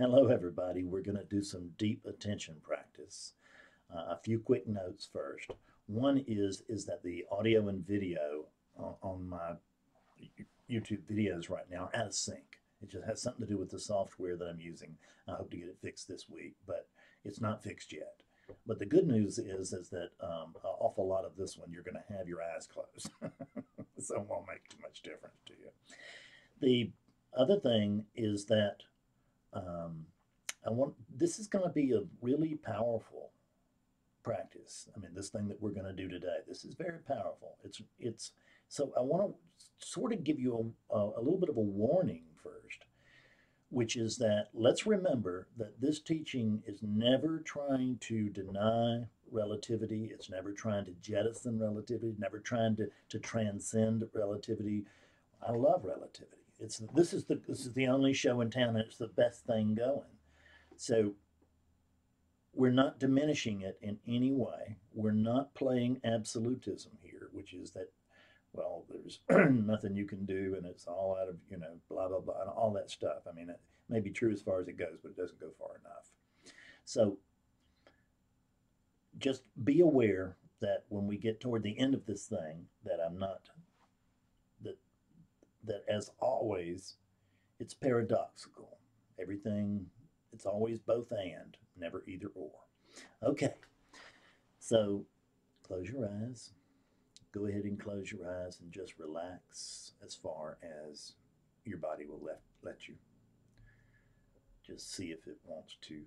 Hello, everybody. We're going to do some deep attention practice. Uh, a few quick notes first. One is is that the audio and video on, on my YouTube videos right now are out of sync. It just has something to do with the software that I'm using. I hope to get it fixed this week, but it's not fixed yet. But the good news is is that um, an awful lot of this one you're going to have your eyes closed, so it won't make too much difference to you. The other thing is that um, I want this is going to be a really powerful practice. I mean, this thing that we're going to do today. This is very powerful. It's it's so I want to sort of give you a, a, little bit of a warning first, which is that let's remember that this teaching is never trying to deny relativity. It's never trying to jettison relativity. Never trying to to transcend relativity. I love relativity. It's this is the this is the only show in town and it's the best thing going. So we're not diminishing it in any way. We're not playing absolutism here, which is that well, there's nothing you can do and it's all out of, you know, blah blah blah and all that stuff. I mean, it may be true as far as it goes, but it doesn't go far enough. So just be aware that when we get toward the end of this thing that I'm not that as always, it's paradoxical. Everything, it's always both and, never either or. Okay, so close your eyes. Go ahead and close your eyes and just relax as far as your body will let, let you. Just see if it wants to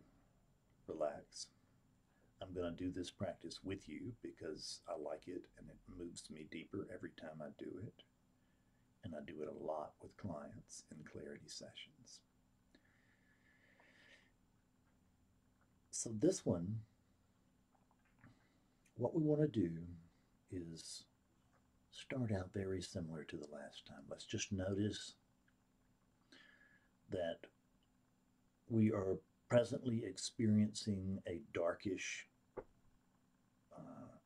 relax. I'm going to do this practice with you because I like it and it moves me deeper every time I do it and I do it a lot with clients in clarity sessions. So, this one, what we want to do is start out very similar to the last time. Let's just notice that we are presently experiencing a darkish uh,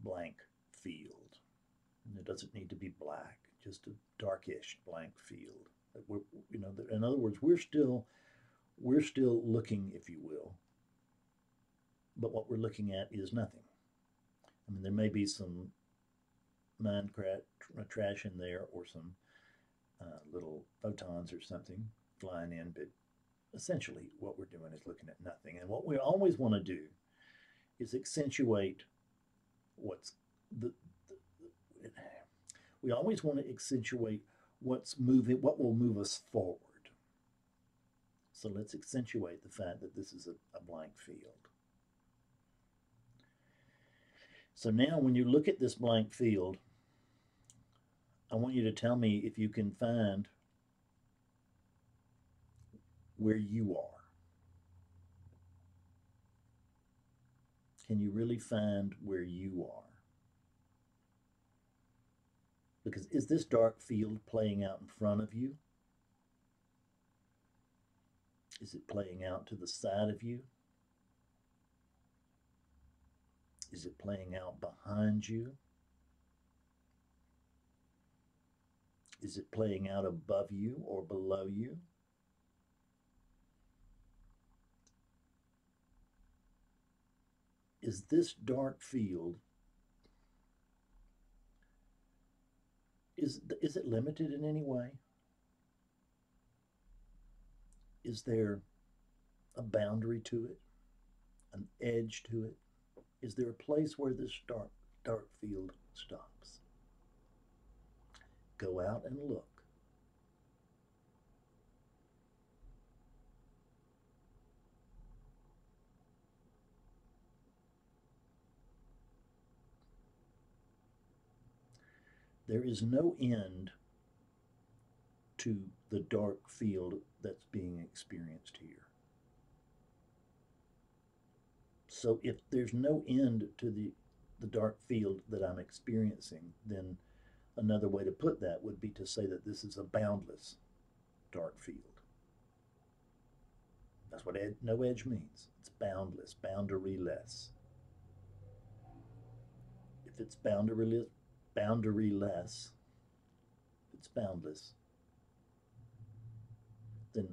blank field. And it doesn't need to be black just a darkish blank field. We're, you know, in other words, we're still we're still looking, if you will, but what we're looking at is nothing. I mean, there may be some mind trash in there or some uh, little photons or something flying in, but essentially what we're doing is looking at nothing. And what we always want to do is accentuate what's the, the we always want to accentuate what's moving, what will move us forward. So let's accentuate the fact that this is a, a blank field. So now when you look at this blank field, I want you to tell me if you can find where you are. Can you really find where you are? Because is this dark field playing out in front of you? Is it playing out to the side of you? Is it playing out behind you? Is it playing out above you or below you? Is this dark field Is, is it limited in any way? Is there a boundary to it, an edge to it? Is there a place where this dark, dark field stops? Go out and look. There is no end to the dark field that's being experienced here. So if there's no end to the, the dark field that I'm experiencing, then another way to put that would be to say that this is a boundless dark field. That's what ed, no edge means. It's boundless, boundaryless. If it's boundaryless, boundaryless, it's boundless, then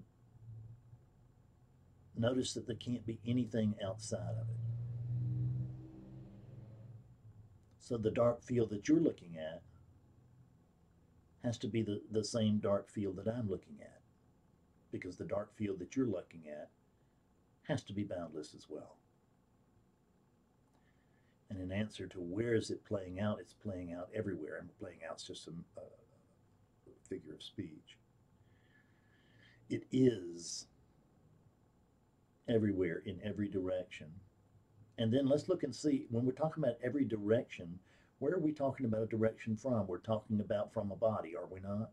notice that there can't be anything outside of it. So the dark field that you're looking at has to be the, the same dark field that I'm looking at. Because the dark field that you're looking at has to be boundless as well. And in answer to where is it playing out, it's playing out everywhere. And playing out is just a, a uh, figure of speech. It is everywhere in every direction. And then let's look and see when we're talking about every direction, where are we talking about a direction from? We're talking about from a body, are we not?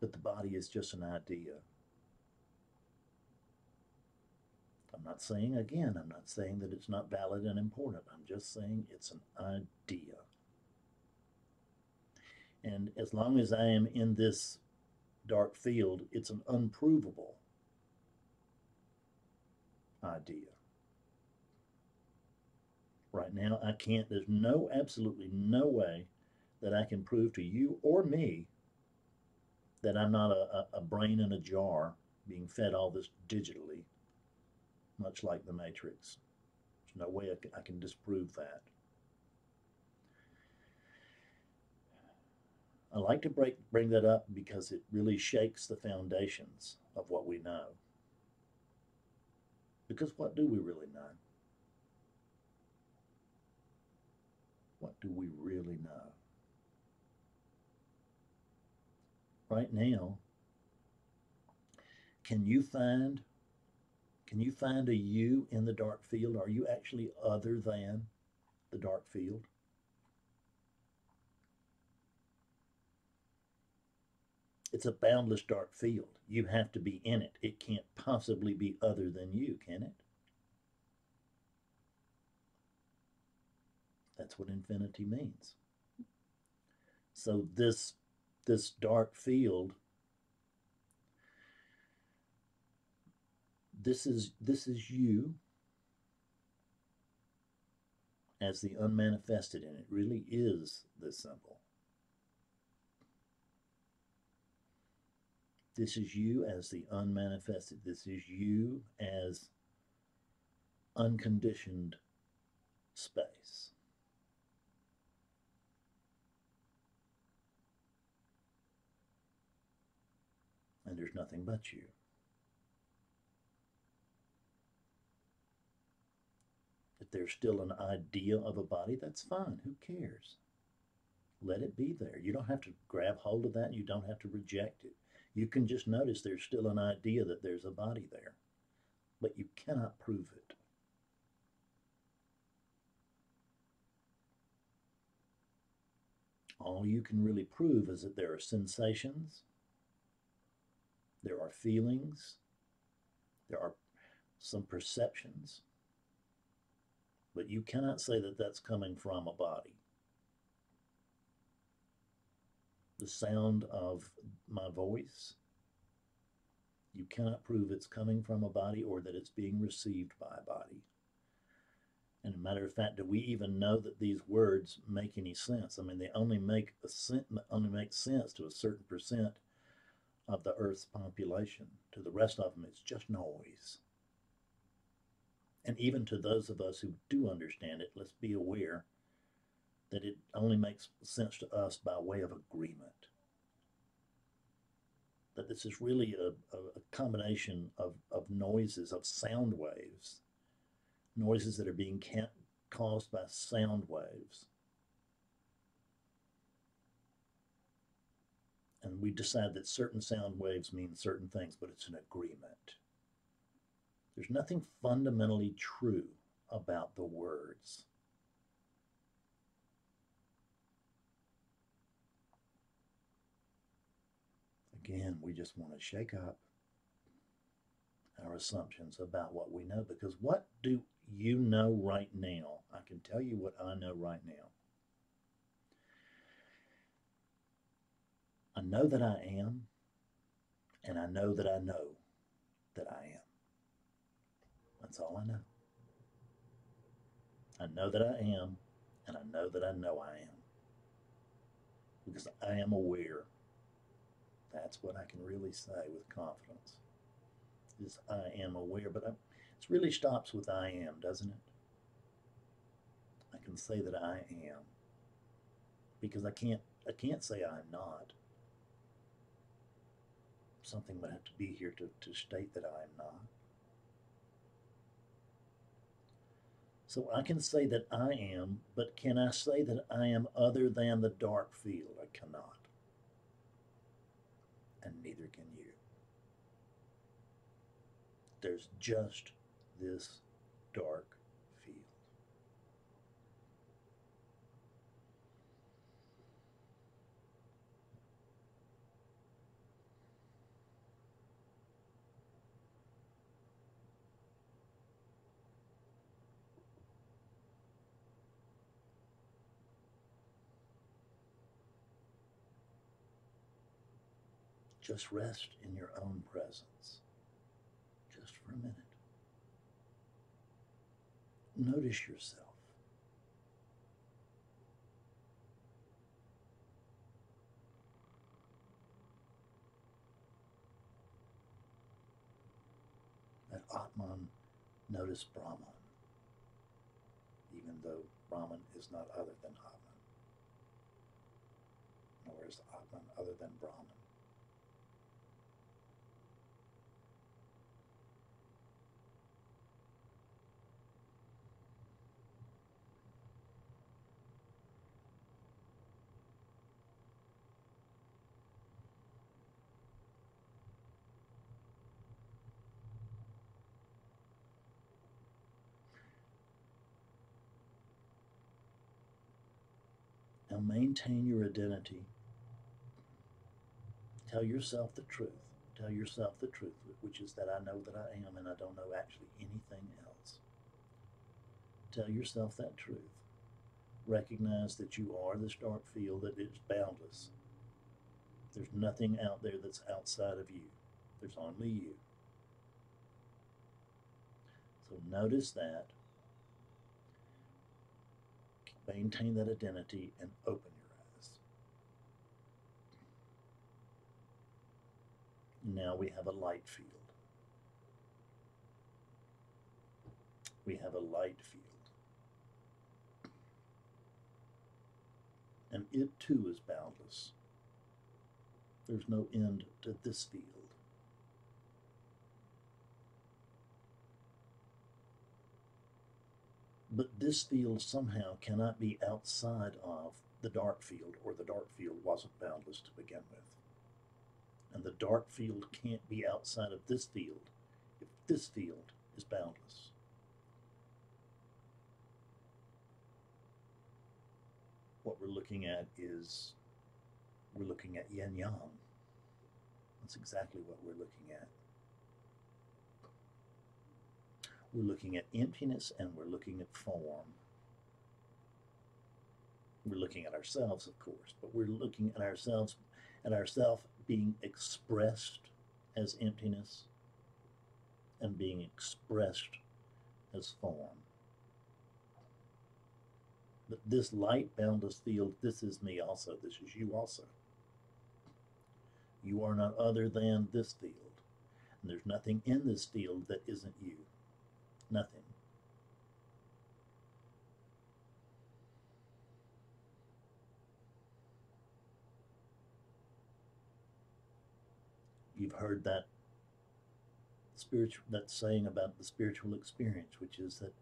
But the body is just an idea. I'm not saying, again, I'm not saying that it's not valid and important. I'm just saying it's an idea. And as long as I am in this dark field, it's an unprovable idea. Right now, I can't, there's no, absolutely no way that I can prove to you or me that I'm not a, a, brain in a jar being fed all this digitally, much like the Matrix. There's no way I can, disprove that. I like to break, bring that up because it really shakes the foundations of what we know. Because what do we really know? What do we really know? Right now, can you find can you find a you in the dark field? Are you actually other than the dark field? It's a boundless dark field. You have to be in it. It can't possibly be other than you, can it? That's what infinity means. So this this dark field this is this is you as the unmanifested and it really is this simple This is you as the unmanifested. This is you as unconditioned space. And there's nothing but you. If there's still an idea of a body, that's fine. Who cares? Let it be there. You don't have to grab hold of that. You don't have to reject it. You can just notice there's still an idea that there's a body there, but you cannot prove it. All you can really prove is that there are sensations, there are feelings, there are some perceptions, but you cannot say that that's coming from a body. the sound of my voice. You cannot prove it's coming from a body or that it's being received by a body. And a matter of fact, do we even know that these words make any sense? I mean, they only make a sen- only make sense to a certain percent of the Earth's population. To the rest of them, it's just noise. And even to those of us who do understand it, let's be aware that it only makes sense to us by way of agreement. That this is really a, a combination of, of noises, of sound waves, noises that are being caused by sound waves. And we decide that certain sound waves mean certain things, but it's an agreement. There's nothing fundamentally true about the words. Again, we just want to shake up our assumptions about what we know because what do you know right now? I can tell you what I know right now. I know that I am, and I know that I know that I am. That's all I know. I know that I am, and I know that I know I am. Because I am aware That's what I can really say with confidence. Is I am aware, but it really stops with I am, doesn't it? I can say that I am because I can't I can't say I'm not. Something would have to be here to, to state that I am not. So I can say that I am, but can I say that I am other than the dark field? I cannot. And neither can you. There's just this dark Just rest in your own presence, just for a minute. Notice yourself. That Atman notice Brahman, even though Brahman is not other than Atman, nor is Atman other than Brahman. Now maintain your identity. Tell yourself the truth. Tell yourself the truth, which is that I know that I am and I don't know actually anything else. Tell yourself that truth. Recognize that you are this dark field that is boundless. There's nothing out there that's outside of you. There's only you. So notice that maintain that identity and open your eyes. Now we have a light field. We have a light field. And it too is boundless. There's no end to this field. But this field somehow cannot be outside of the dark field, or the dark field wasn't boundless to begin with. And the dark field can't be outside of this field if this field is boundless. What we're looking at is we're looking at yin yang. That's exactly what we're looking at. We're looking at emptiness and we're looking at form. We're looking at ourselves, of course, but we're looking at ourselves at ourself being expressed as emptiness and being expressed as form. But this light boundless field, this is me also, this is you also. You are not other than this field. And there's nothing in this field that isn't you. Nothing. You've heard that spiritual that saying about the spiritual experience, which is that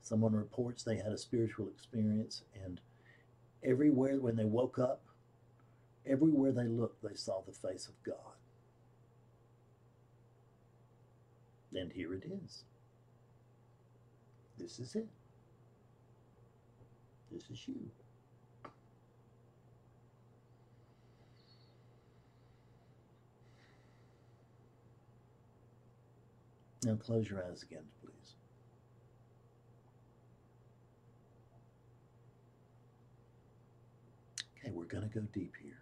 someone reports they had a spiritual experience and everywhere when they woke up, everywhere they looked, they saw the face of God. And here it is. This is it. This is you. Now close your eyes again, please. Okay, we're going to go deep here.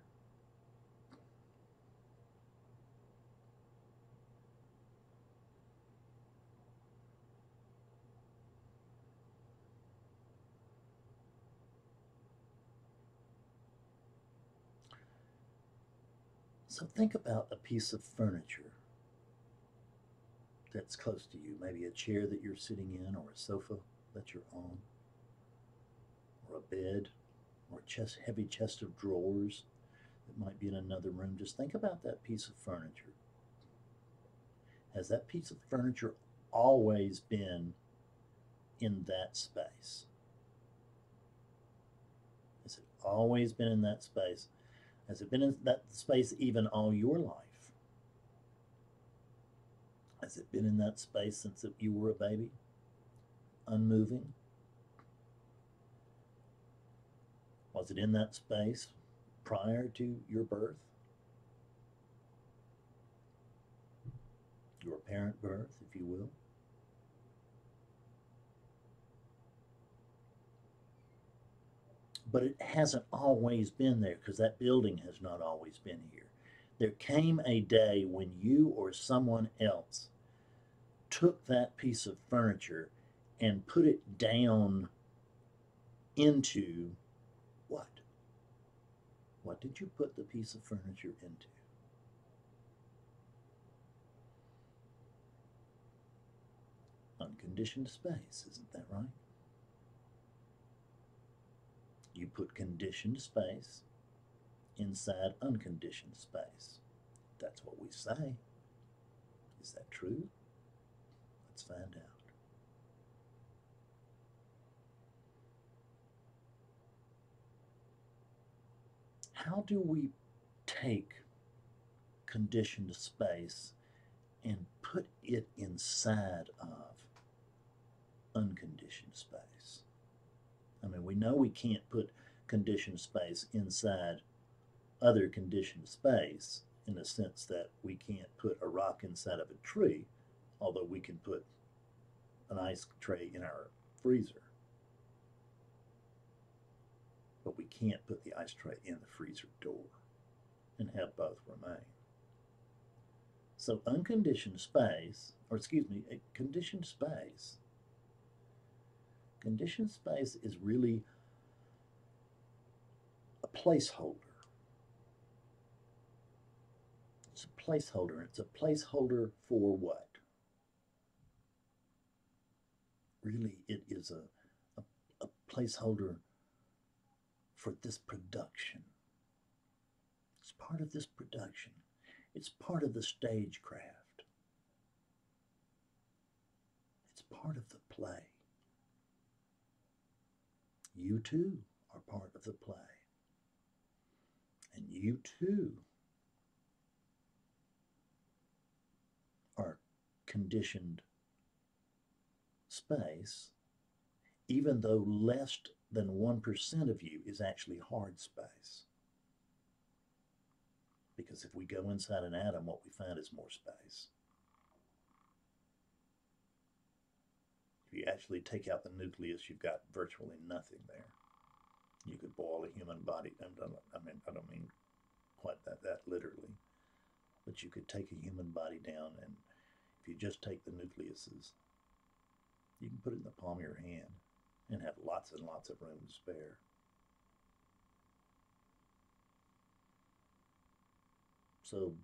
So think about a piece of furniture that's close to you, maybe a chair that you're sitting in, or a sofa that you're on, or a bed, or a chest, heavy chest of drawers that might be in another room. Just think about that piece of furniture. Has that piece of furniture always been in that space? Has it always been in that space? Has it been in that space even all your life? Has it been in that space since you were a baby? Unmoving? Was it in that space prior to your birth? Your parent birth, if you will? But it hasn't always been there because that building has not always been here. There came a day when you or someone else took that piece of furniture and put it down into what? What did you put the piece of furniture into? Unconditioned space, isn't that right? You put conditioned space inside unconditioned space. That's what we say. Is that true? Let's find out. How do we take conditioned space and put it inside of unconditioned space? I mean, we know we can't put conditioned space inside other conditioned space in the sense that we can't put a rock inside of a tree, although we can put an ice tray in our freezer. But we can't put the ice tray in the freezer door and have both remain. So unconditioned space, or excuse me, conditioned space Conditioned space is really placeholder. It's a placeholder. It's a placeholder for what? Really, it is a, a, a placeholder for this production. It's part of this production. It's part of the stagecraft. It's part of the play. You too are part of the play. And you too are conditioned space, even though less than 1% of you is actually hard space. Because if we go inside an atom, what we find is more space. If you actually take out the nucleus, you've got virtually nothing there. You could boil a human body. I mean, I don't mean quite that, that literally, but you could take a human body down, and if you just take the nucleuses, you can put it in the palm of your hand and have lots and lots of room to spare. So,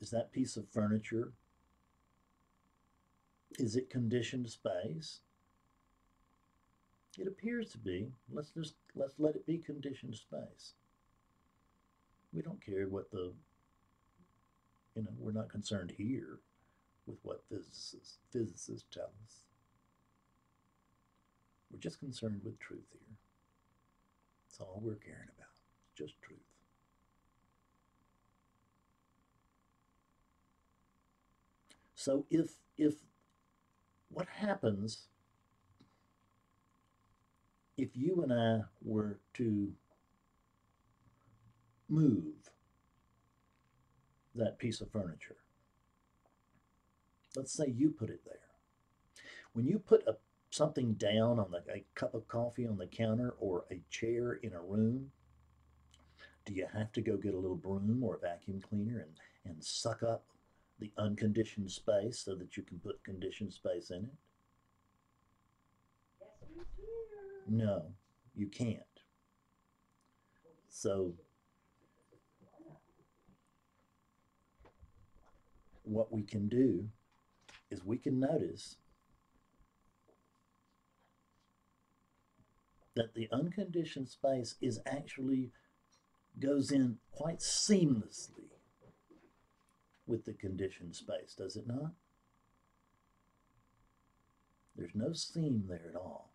is that piece of furniture is it conditioned space? It appears to be. Let's just let's let it be conditioned space. We don't care what the you know, we're not concerned here with what physicists physicists tell us. We're just concerned with truth here. That's all we're caring about. Just truth. So if if what happens if you and I were to move that piece of furniture? Let's say you put it there. When you put a, something down on the, a cup of coffee on the counter or a chair in a room, do you have to go get a little broom or a vacuum cleaner and, and suck up the unconditioned space so that you can put conditioned space in it? No, you can't. So, what we can do is we can notice that the unconditioned space is actually goes in quite seamlessly with the conditioned space, does it not? There's no seam there at all.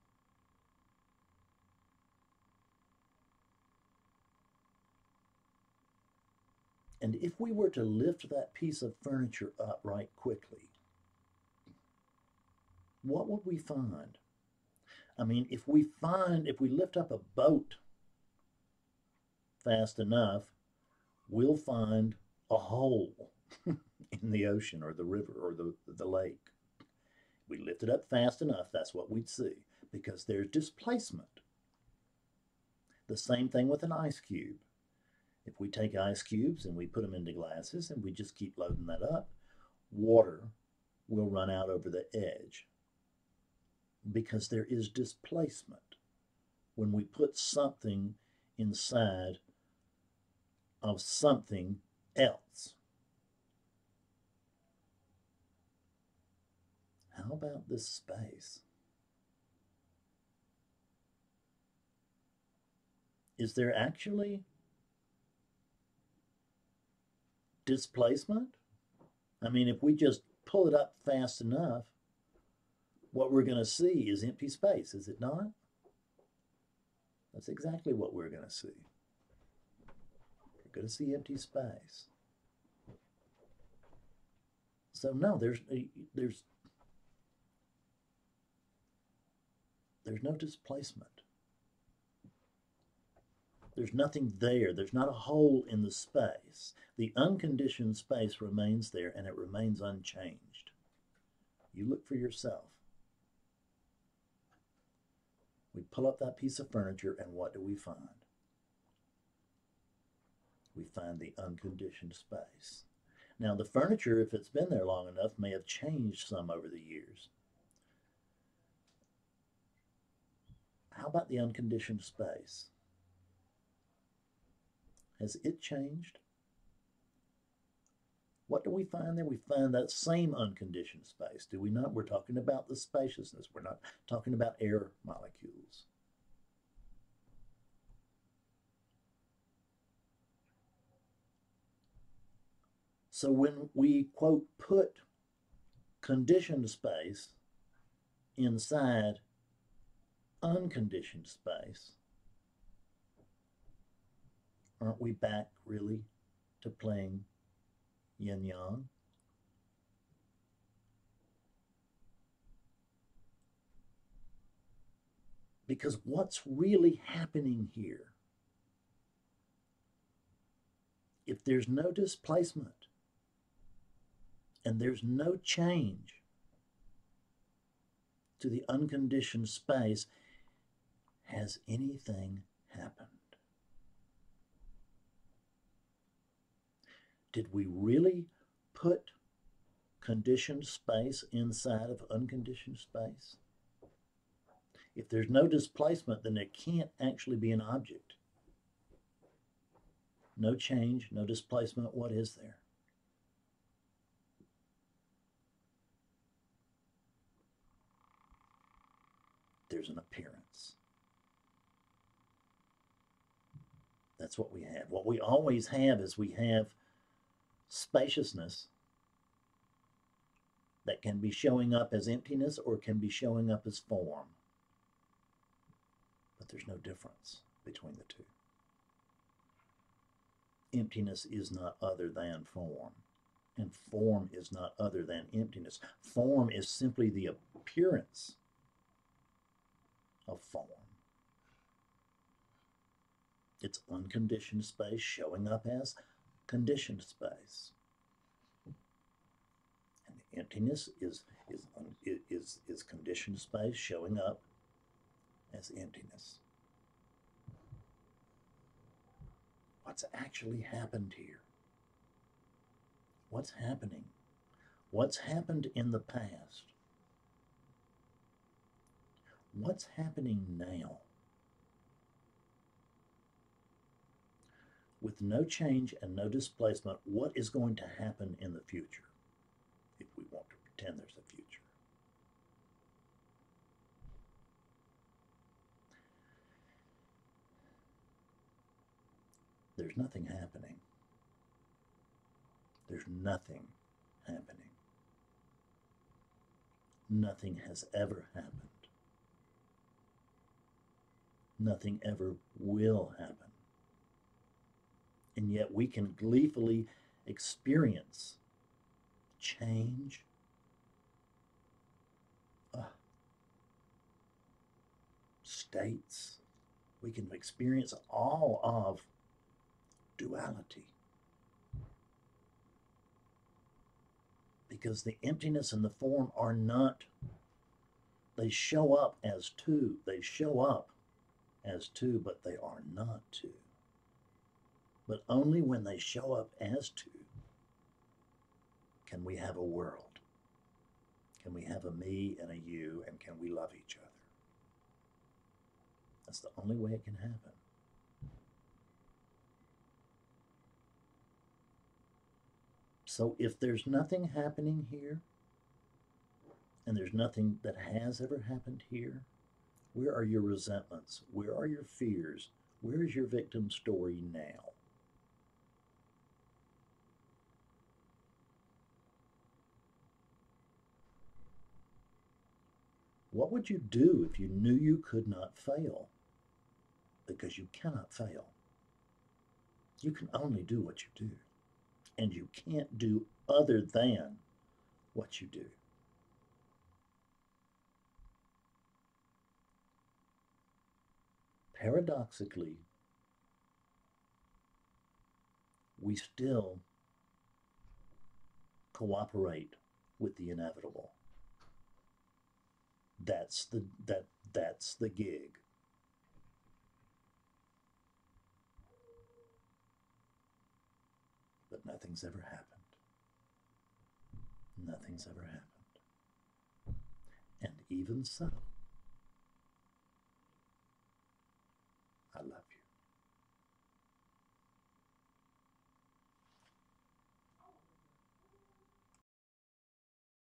And if we were to lift that piece of furniture up right quickly, what would we find? I mean, if we find, if we lift up a boat fast enough, we'll find a hole in the ocean or the river or the, the lake. We lift it up fast enough, that's what we'd see because there's displacement. The same thing with an ice cube. If we take ice cubes and we put them into glasses and we just keep loading that up, water will run out over the edge because there is displacement when we put something inside of something else. How about this space? Is there actually displacement? I mean, if we just pull it up fast enough, what we're going to see is empty space, is it not? That's exactly what we're going to see. We're going to see empty space. So no, there's eh, there's there's no displacement. There's nothing there. There's not a hole in the space. The unconditioned space remains there and it remains unchanged. You look for yourself. We pull up that piece of furniture and what do we find? We find the unconditioned space. Now, the furniture, if it's been there long enough, may have changed some over the years. How about the unconditioned space? Has it changed? What do we find there? We find that same unconditioned space, do we not? We're talking about the spaciousness. We're not talking about air molecules. So when we, quote, put conditioned space inside unconditioned space, aren't we back really to playing yin yang? Because what's really happening here? If there's no displacement and there's no change to the unconditioned space, has anything happened? Did we really put conditioned space inside of unconditioned space? If there's no displacement, then there can't actually be an object. No change, no displacement. What is there? There's an appearance. That's what we have. What we always have is we have spaciousness that can be showing up as emptiness or can be showing up as form. But there's no difference between the two. Emptiness is not other than form, and form is not other than emptiness. Form is simply the appearance of form. It's unconditioned space showing up as conditioned space. And the emptiness is, is, is, is conditioned space showing up as emptiness. What's actually happened here? What's happening? What's happened in the past? What's happening now? With no change and no displacement, what is going to happen in the future? If we want to pretend there's a future. There's nothing happening. There's nothing happening. Nothing has ever happened. Nothing ever will happen. And yet we can gleefully experience change. States. We can experience all of duality. Because the emptiness and the form are not, they show up as two. They show up as two, but they are not two. But only when they show up as two can we have a world. Can we have a me and a you, and can we love each other? That's the only way it can happen. So if there's nothing happening here, and there's nothing that has ever happened here, where are your resentments? Where are your fears? Where is your victim story now? What would you do if you knew you could not fail? Because you cannot fail. You can only do what you do, and you can't do other than what you do. Paradoxically, we still cooperate with the inevitable. That's the that that's the gig. But nothing's ever happened. Nothing's ever happened. And even so,